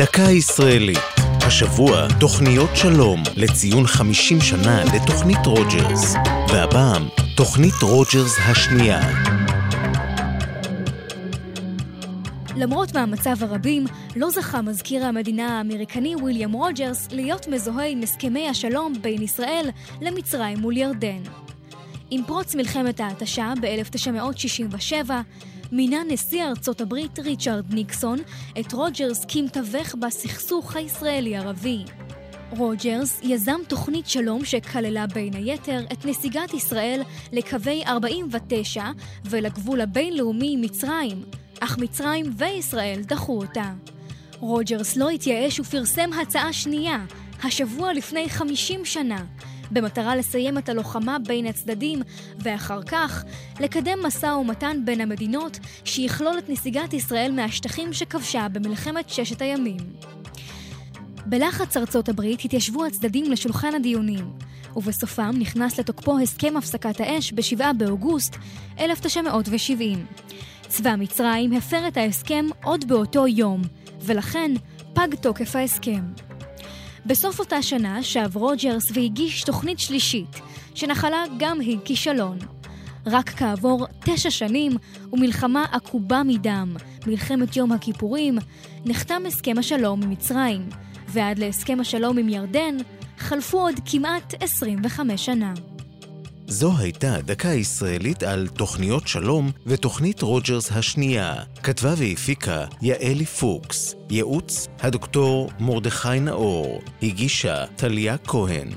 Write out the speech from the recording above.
דקה ישראלית. השבוע תוכניות שלום לציון 50 שנה לתוכנית רוג'רס. והפעם, תוכנית רוג'רס השנייה. למרות מאמציו הרבים, לא זכה מזכיר המדינה האמריקני ויליאם רוג'רס להיות מזוהה עם הסכמי השלום בין ישראל למצרים מול ירדן. עם פרוץ מלחמת ההתשה ב-1967, מינה נשיא ארצות הברית ריצ'רד ניקסון את רוג'רס כמתווך בסכסוך הישראלי-ערבי. רוג'רס יזם תוכנית שלום שכללה בין היתר את נסיגת ישראל לקווי 49 ולגבול הבינלאומי עם מצרים, אך מצרים וישראל דחו אותה. רוג'רס לא התייאש ופרסם הצעה שנייה, השבוע לפני 50 שנה, במטרה לסיים את הלוחמה בין הצדדים, ואחר כך לקדם משא ומתן בין המדינות שיכלול את נסיגת ישראל מהשטחים שכבשה במלחמת ששת הימים. בלחץ ארצות הברית התיישבו הצדדים לשולחן הדיונים, ובסופם נכנס לתוקפו הסכם הפסקת האש ב-7 באוגוסט 1970. צבא מצרים הפר את ההסכם עוד באותו יום, ולכן פג תוקף ההסכם. בסוף אותה שנה שב רוג'רס והגיש תוכנית שלישית, שנחלה גם היא כישלון. רק כעבור תשע שנים ומלחמה עקובה מדם, מלחמת יום הכיפורים, נחתם הסכם השלום עם מצרים, ועד להסכם השלום עם ירדן חלפו עוד כמעט 25 שנה. זו הייתה דקה ישראלית על תוכניות שלום ותוכנית רוג'רס השנייה. כתבה והפיקה יעלי פוקס. ייעוץ הדוקטור מרדכי נאור. הגישה טליה כהן.